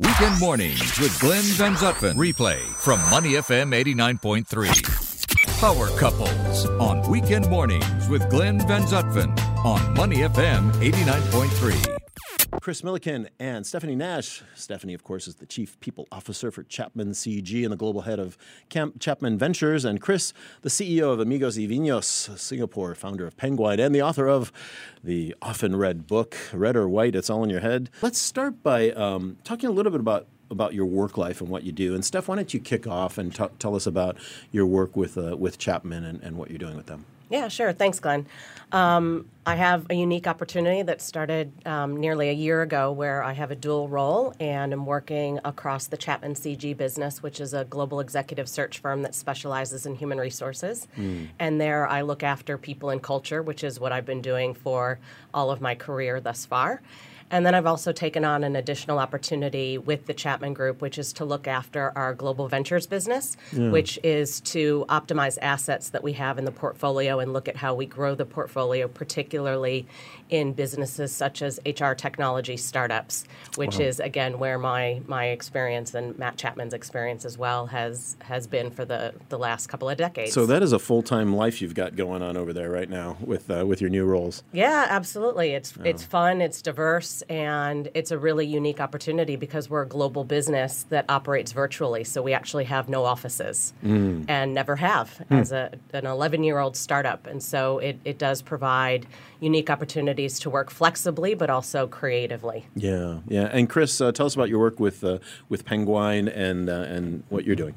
Weekend mornings with Glenn Van Zutphen. Replay from Money FM 89.3. Power Couples on Weekend mornings with Glenn Van Zutphen on Money FM 89.3. Chris Milliken and Stephanie Nash. Stephanie, of course, is the Chief People Officer for Chapman CG and the global head of Camp Chapman Ventures. And Chris, the CEO of Amigos y Vinos Singapore, founder of Pengwine, and the author of the often read book, Red or White, It's All in Your Head. Let's start by um, talking a little bit about about your work life and what you do. And Steph, why don't you kick off and t- tell us about your work with uh, with Chapman and, and what you're doing with them? Yeah, sure. Thanks, Glenn. Um, I have a unique opportunity that started um, nearly a year ago where I have a dual role and I'm working across the Chapman CG business, which is a global executive search firm that specializes in human resources. Mm. And there I look after people and culture, which is what I've been doing for all of my career thus far. And then I've also taken on an additional opportunity with the Chapman Group, which is to look after our global ventures business, yeah. which is to optimize assets that we have in the portfolio and look at how we grow the portfolio, particularly in businesses such as HR technology startups, which wow. is again where my my experience and Matt Chapman's experience as well has has been for the the last couple of decades. So that is a full time life you've got going on over there right now with uh, with your new roles. Yeah, absolutely. It's oh. it's fun. It's diverse and it's a really unique opportunity because we're a global business that operates virtually. So we actually have no offices mm. and never have mm. as a, an 11 year old startup. And so it, it does provide unique opportunities to work flexibly but also creatively. Yeah, yeah. And Chris, uh, tell us about your work with, uh, with Pengwine and, uh, and what you're doing.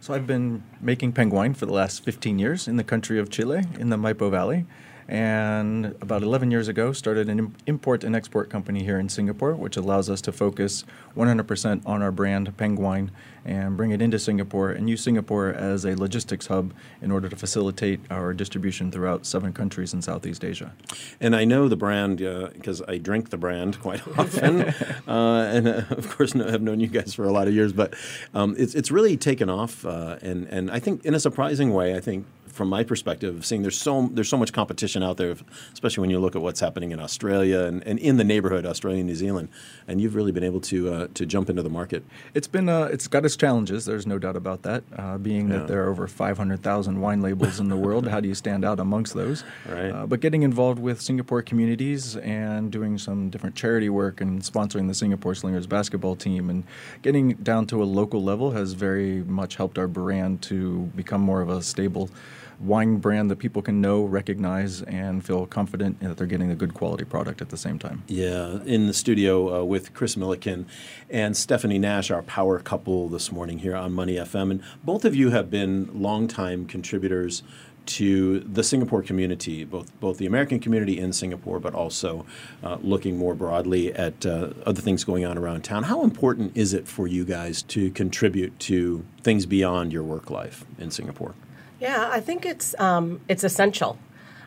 So I've been making Pengwine for the last 15 years in the country of Chile in the Maipo Valley and about 11 years ago started an import and export company here in Singapore, which allows us to focus 100% on our brand Pengwine and bring it into Singapore and use Singapore as a logistics hub in order to facilitate our distribution throughout seven countries in Southeast Asia. And I know the brand because uh, I drink the brand quite often, uh, and uh, of course no, I've known you guys for a lot of years. But um, it's it's really taken off, uh, and and I think in a surprising way. I think from my perspective, seeing there's so there's so much competition out there, especially when you look at what's happening in Australia and, and in the neighborhood, Australia and New Zealand, and you've really been able to uh, to jump into the market. It's been uh, it's got its challenges. There's no doubt about that. Uh, being yeah. that there are over 500,000 wine labels in the world, how do you stand out amongst those? Right. Uh, but getting involved with Singapore communities and doing some different charity work and sponsoring the Singapore Slingers basketball team and getting down to a local level has very much helped our brand to become more of a stable wine brand that people can know, recognize, and feel confident that they're getting a good quality product at the same time. Yeah, in the studio uh, with Chris Milliken and Stephanie Nash, our power couple this morning here on Money FM. And both of you have been longtime contributors to the Singapore community, both both the American community in Singapore, but also uh, looking more broadly at uh, other things going on around town. How important is it for you guys to contribute to things beyond your work life in Singapore? Yeah, I think it's um, it's essential.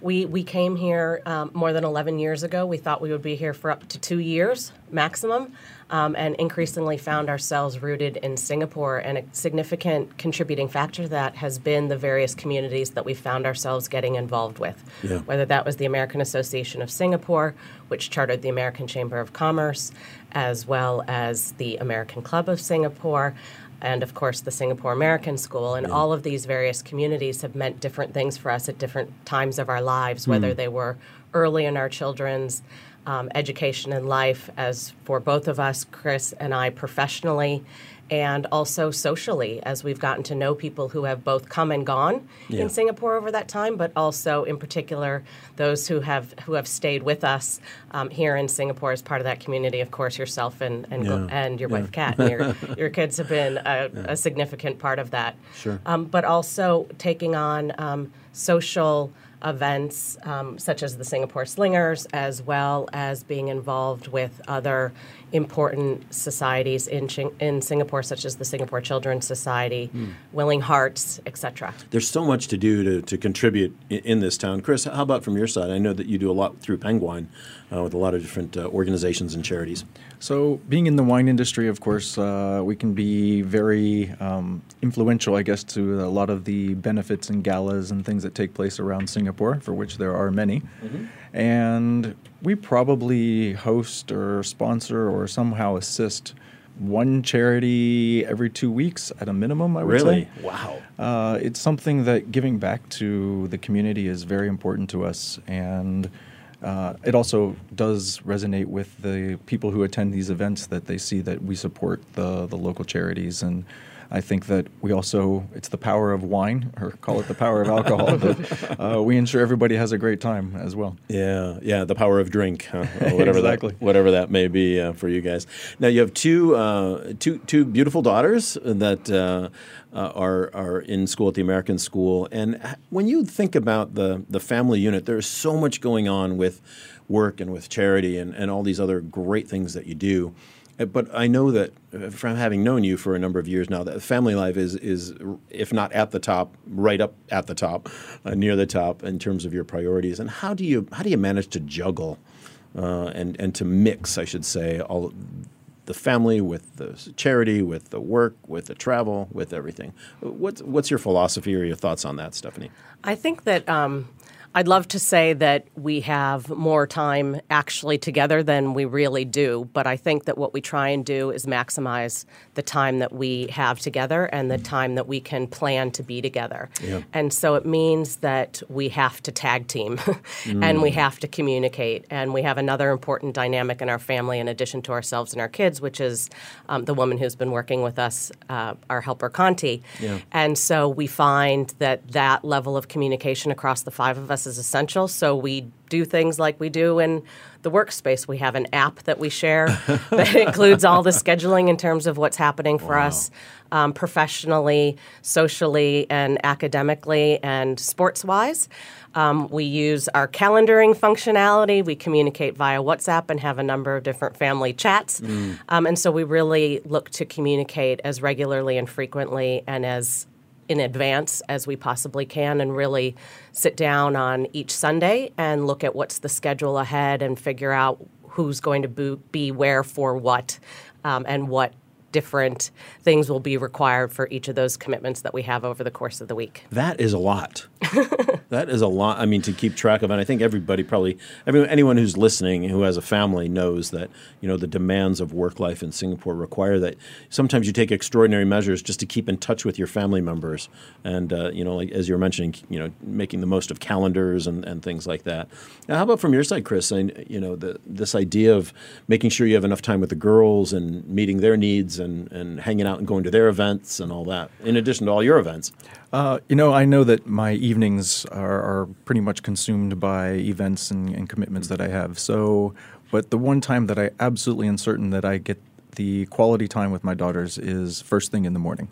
We we came here um, more than 11 years ago. We thought we would be here for up to two years maximum, um, and increasingly found ourselves rooted in Singapore. And a significant contributing factor to that has been the various communities that we found ourselves getting involved with. Yeah. Whether that was the American Association of Singapore, which chartered the American Chamber of Commerce, as well as the American Club of Singapore and of course the Singapore American School. And yeah. all of these various communities have meant different things for us at different times of our lives, whether mm. they were early in our children's um, education and life, as for both of us, Chris and I professionally, and also socially as we've gotten to know people who have both come and gone yeah. in Singapore over that time, but also in particular those who have who have stayed with us um, here in Singapore as part of that community. Of course, yourself and and, yeah. and your yeah. wife Kat and your, your kids have been a, a, significant part of that. Sure, um, but also taking on um, social events um, such as the Singapore Slingers, as well as being involved with other important societies in, in Singapore, such as the Singapore Children's Society, mm. Willing Hearts, etc. There's so much to do to, to contribute in, in, this town. Chris, how about from your side? I know that you do a lot through Pengwine uh, with a lot of different uh, organizations and charities. So, being in the wine industry, of course, uh, we can be very um, influential, I guess, to a lot of the benefits and galas and things that take place around Singapore, for which there are many. Mm-hmm. And we probably host or sponsor or somehow assist one charity every two weeks at a minimum. I would Really? say. Wow. Uh, it's something that giving back to the community is very important to us, and uh, it also does resonate with the people who attend these events that they see that we support the the local charities and. I think that we also, it's the power of wine, or call it the power of alcohol, uh, we ensure everybody has a great time as well. Yeah, yeah, the power of drink, huh? Whatever Exactly. that whatever that may be uh, for you guys. Now you have two uh, two two beautiful daughters that uh, uh, are are in school at the American School, and when you think about the the family unit, there's so much going on with work and with charity and, and all these other great things that you do. Uh, But I know that uh, from having known you for a number of years now, that family life is, is if not at the top, right up at the top, uh, near the top in terms of your priorities. And how do you how do you manage to juggle uh, and and to mix, I should say, all the family with the charity, with the work, with the travel, with everything? What's what's your philosophy or your thoughts on that, Stephanie? I think that um, I'd love to say that we have more time actually together than we really do, but I think that what we try and do is maximize the time that we have together and the time that we can plan to be together. Yeah. And so it means that we have to tag team and we have to communicate. And we have another important dynamic in our family, in addition to ourselves and our kids, which is um, the woman who's been working with us, uh, our helper Conti. Yeah. And so we find that that level of communication across the five of us is essential. So we do things like we do in the workspace. We have an app that we share that includes all the scheduling in terms of what's happening for us um, professionally, socially, and academically and sports wise. Um, we use our calendaring functionality. We communicate via WhatsApp and have a number of different family chats. Um, and so we really look to communicate as regularly and frequently and as in advance as we possibly can and really sit down on each Sunday and look at what's the schedule ahead and figure out who's going to be where for what um, and what different things will be required for each of those commitments that we have over the course of the week. That is a lot. that is a lot. I mean, to keep track of, and I think everybody probably, everyone, anyone who's listening who has a family knows that you know the demands of work life in Singapore require that sometimes you take extraordinary measures just to keep in touch with your family members, and uh, you know, like as you were mentioning, you know, making the most of calendars and, and things like that. Now, how about from your side, Chris? You know, the, this idea of making sure you have enough time with the girls and meeting their needs and, and hanging out and going to their events and all that, in addition to all your events. Uh, you know, I know that my evenings are, are pretty much consumed by events and, and commitments that I have. So, but the one time that I absolutely am certain that I get the quality time with my daughters is first thing in the morning.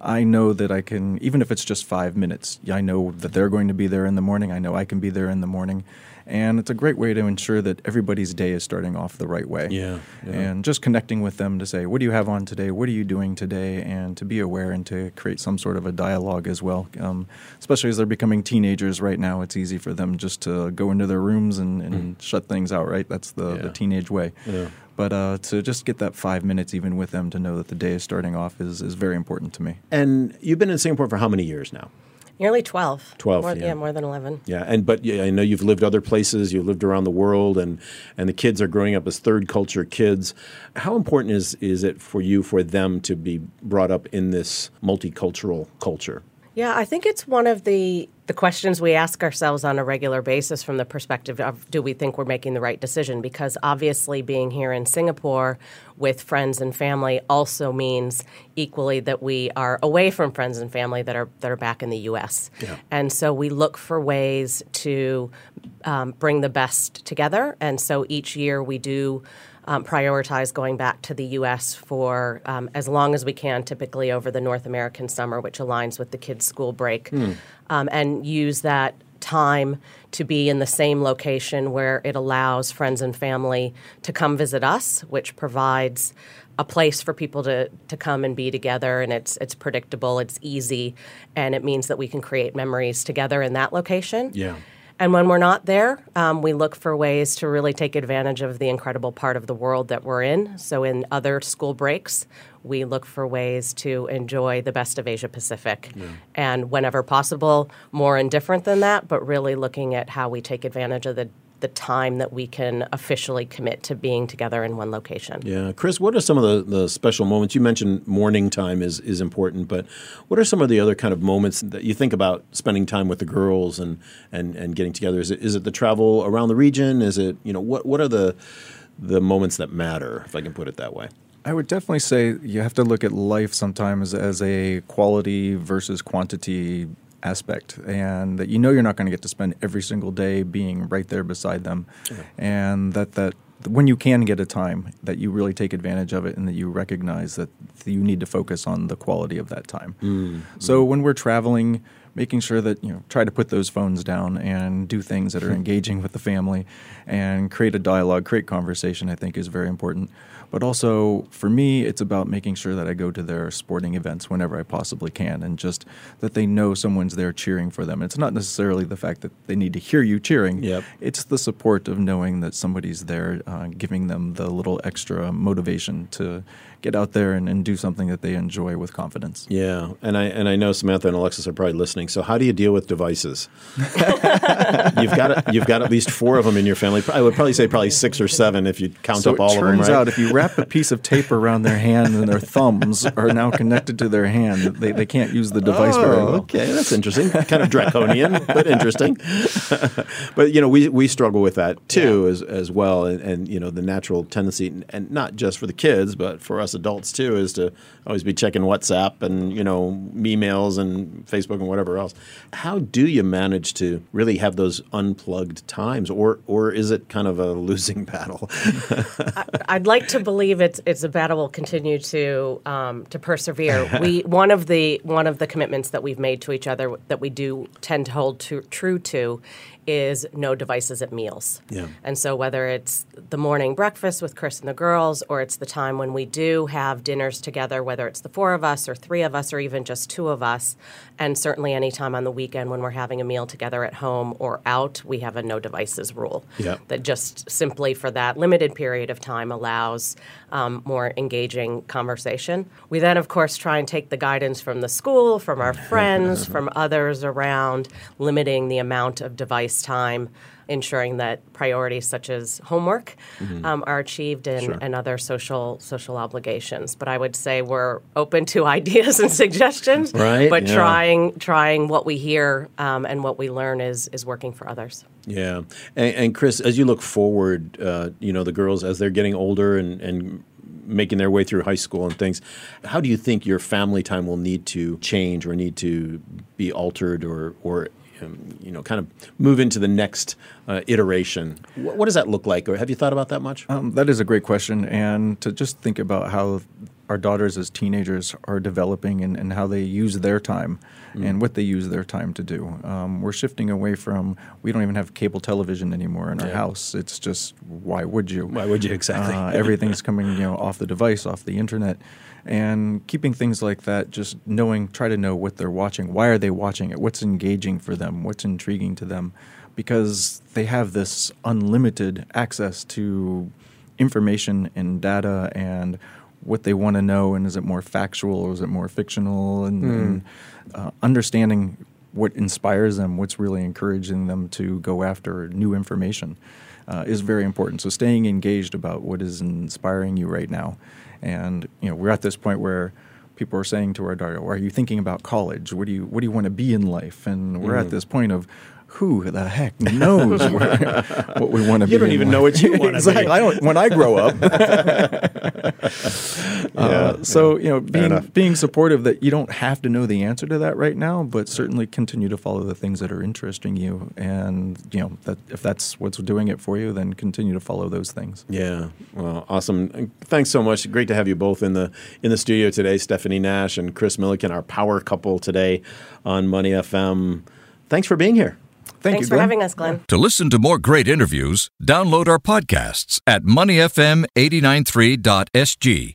I know that I can, even if it's just five minutes, I know that they're going to be there in the morning. I know I can be there in the morning. And it's a great way to ensure that everybody's day is starting off the right way. Yeah, yeah. And just connecting with them to say, what do you have on today? What are you doing today? And to be aware and to create some sort of a dialogue as well. Um, especially as they're becoming teenagers right now, it's easy for them just to go into their rooms and, and shut things out, right? That's the, Yeah. the teenage way. Yeah. But uh, to just get that five minutes even with them to know that the day is starting off is, is very important to me. And you've been in Singapore for how many years now? Nearly 12. 12, More, yeah. more than 11. Yeah, and but yeah, I know you've lived other places. You've lived around the world, and and the kids are growing up as third culture kids. How important is is it for you for them to be brought up in this multicultural culture? Yeah, I think it's one of the the questions we ask ourselves on a regular basis from the perspective of do we think we're making the right decision because obviously being here in Singapore with friends and family also means equally that we are away from friends and family that are that are back in the US. Yeah. And so we look for ways to um, bring the best together and so each year we do um, prioritize going back to the U.S. for um, as long as we can, typically over the North American summer, which aligns with the kids' school break, um, and use that time to be in the same location where it allows friends and family to come visit us, which provides a place for people to, to come and be together and it's it's predictable, it's easy, and it means that we can create memories together in that location. Yeah. And when we're not there, um, we look for ways to really take advantage of the incredible part of the world that we're in. So, in other school breaks, we look for ways to enjoy the best of Asia Pacific. And whenever possible, more and different than that, but really looking at how we take advantage of the the time that we can officially commit to being together in one location. Yeah, Chris, what are some of the, the special moments? You mentioned morning time is is important, but what are some of the other kind of moments that you think about spending time with the girls and and, and getting together? Is it is it the travel around the region? Is it you know what what are the the moments that matter, if I can put it that way? I would definitely say you have to look at life sometimes as a quality versus quantity aspect, and that you know you're not going to get to spend every single day being right there beside them, and that that when you can get a time that you really take advantage of it and that you recognize that you need to focus on the quality of that time. Mm-hmm. So when we're traveling, making sure that you know try to put those phones down and do things that are engaging with the family and create a dialogue, create conversation. I think is very important. But also for me, it's about making sure that I go to their sporting events whenever I possibly can, and just that they know someone's there cheering for them. It's not necessarily the fact that they need to hear you cheering. Yep. It's the support of knowing that somebody's there, uh, giving them the little extra motivation to get out there and, and do something that they enjoy with confidence. Yeah, and I and I know Samantha and Alexis are probably listening. So how do you deal with devices? you've got you've got at least four of them in your family. I would probably say probably six or seven if you count so up all of them. Turns right? out if you wrap a piece of tape around their hand and their thumbs are now connected to their hand, they, they can't use the device oh, very well. Okay, that's interesting. kind of draconian, but interesting. but you know, we we struggle with that too yeah. as as well, and, and you know the natural tendency, and not just for the kids, but for us adults too, is to always be checking WhatsApp and you know emails and Facebook and whatever else. How do you manage to really have those unplugged times, or or is it kind of a losing battle? I'd like to believe it's it's a battle we'll continue to um, to persevere. We one of the one of the commitments that we've made to each other that we do tend to hold to, true to is no devices at meals. Yeah. And so whether it's the morning breakfast with Chris and the girls, or it's the time when we do have dinners together, whether it's the four of us or three of us or even just two of us, and certainly any time on the weekend when we're having a meal together at home or out, we have a no devices rule. Yeah. That just simply for that limited period of time allows um, more engaging conversation. We then, of course, try and take the guidance from the school, from our friends, from others around limiting the amount of device time ensuring that priorities such as homework mm-hmm. um, are achieved and, sure. and other social social obligations. But I would say we're open to ideas and suggestions. right. But yeah. trying trying what we hear um, and what we learn is is working for others. Yeah, and, and Chris, as you look forward, uh, you know the girls as they're getting older and and making their way through high school and things. How do you think your family time will need to change or need to be altered or or you know, kind of move into the next uh, iteration. What, what, does that look like, or have you thought about that much? Um, that is a great question, and to just think about how our daughters as teenagers are developing and, and how they use their time mm. and what they use their time to do. Um, we're shifting away from we don't even have cable television anymore in our yeah. house. It's just why would you? Why would you exactly? Uh, everything's coming you know off the device, off the internet and keeping things like that just knowing try to know what they're watching why are they watching it what's engaging for them what's intriguing to them because they have this unlimited access to information and data and what they want to know and is it more factual or is it more fictional and, mm. and uh, understanding what inspires them what's really encouraging them to go after new information uh, is very important so staying engaged about what is inspiring you right now and you know, we're at this point where people are saying to our daughter, "Are you thinking about college? What do you What do you want to be in life?" And we're mm. at this point of who the heck knows where, what we want to be? You don't even life. know what you want exactly. be. I don't, when I grow up. uh, so you know, being being supportive that you don't have to know the answer to that right now, but certainly continue to follow the things that are interesting you, and you know that if that's what's doing it for you, then continue to follow those things. Yeah, well, awesome. Thanks so much. Great to have you both in the in the studio today, Stephanie Nash and Chris Milliken, our power couple today on Money FM. Thanks for being here. Thank Thanks you, for having us, Glenn. To listen to more great interviews, download our podcasts at moneyfm893.sg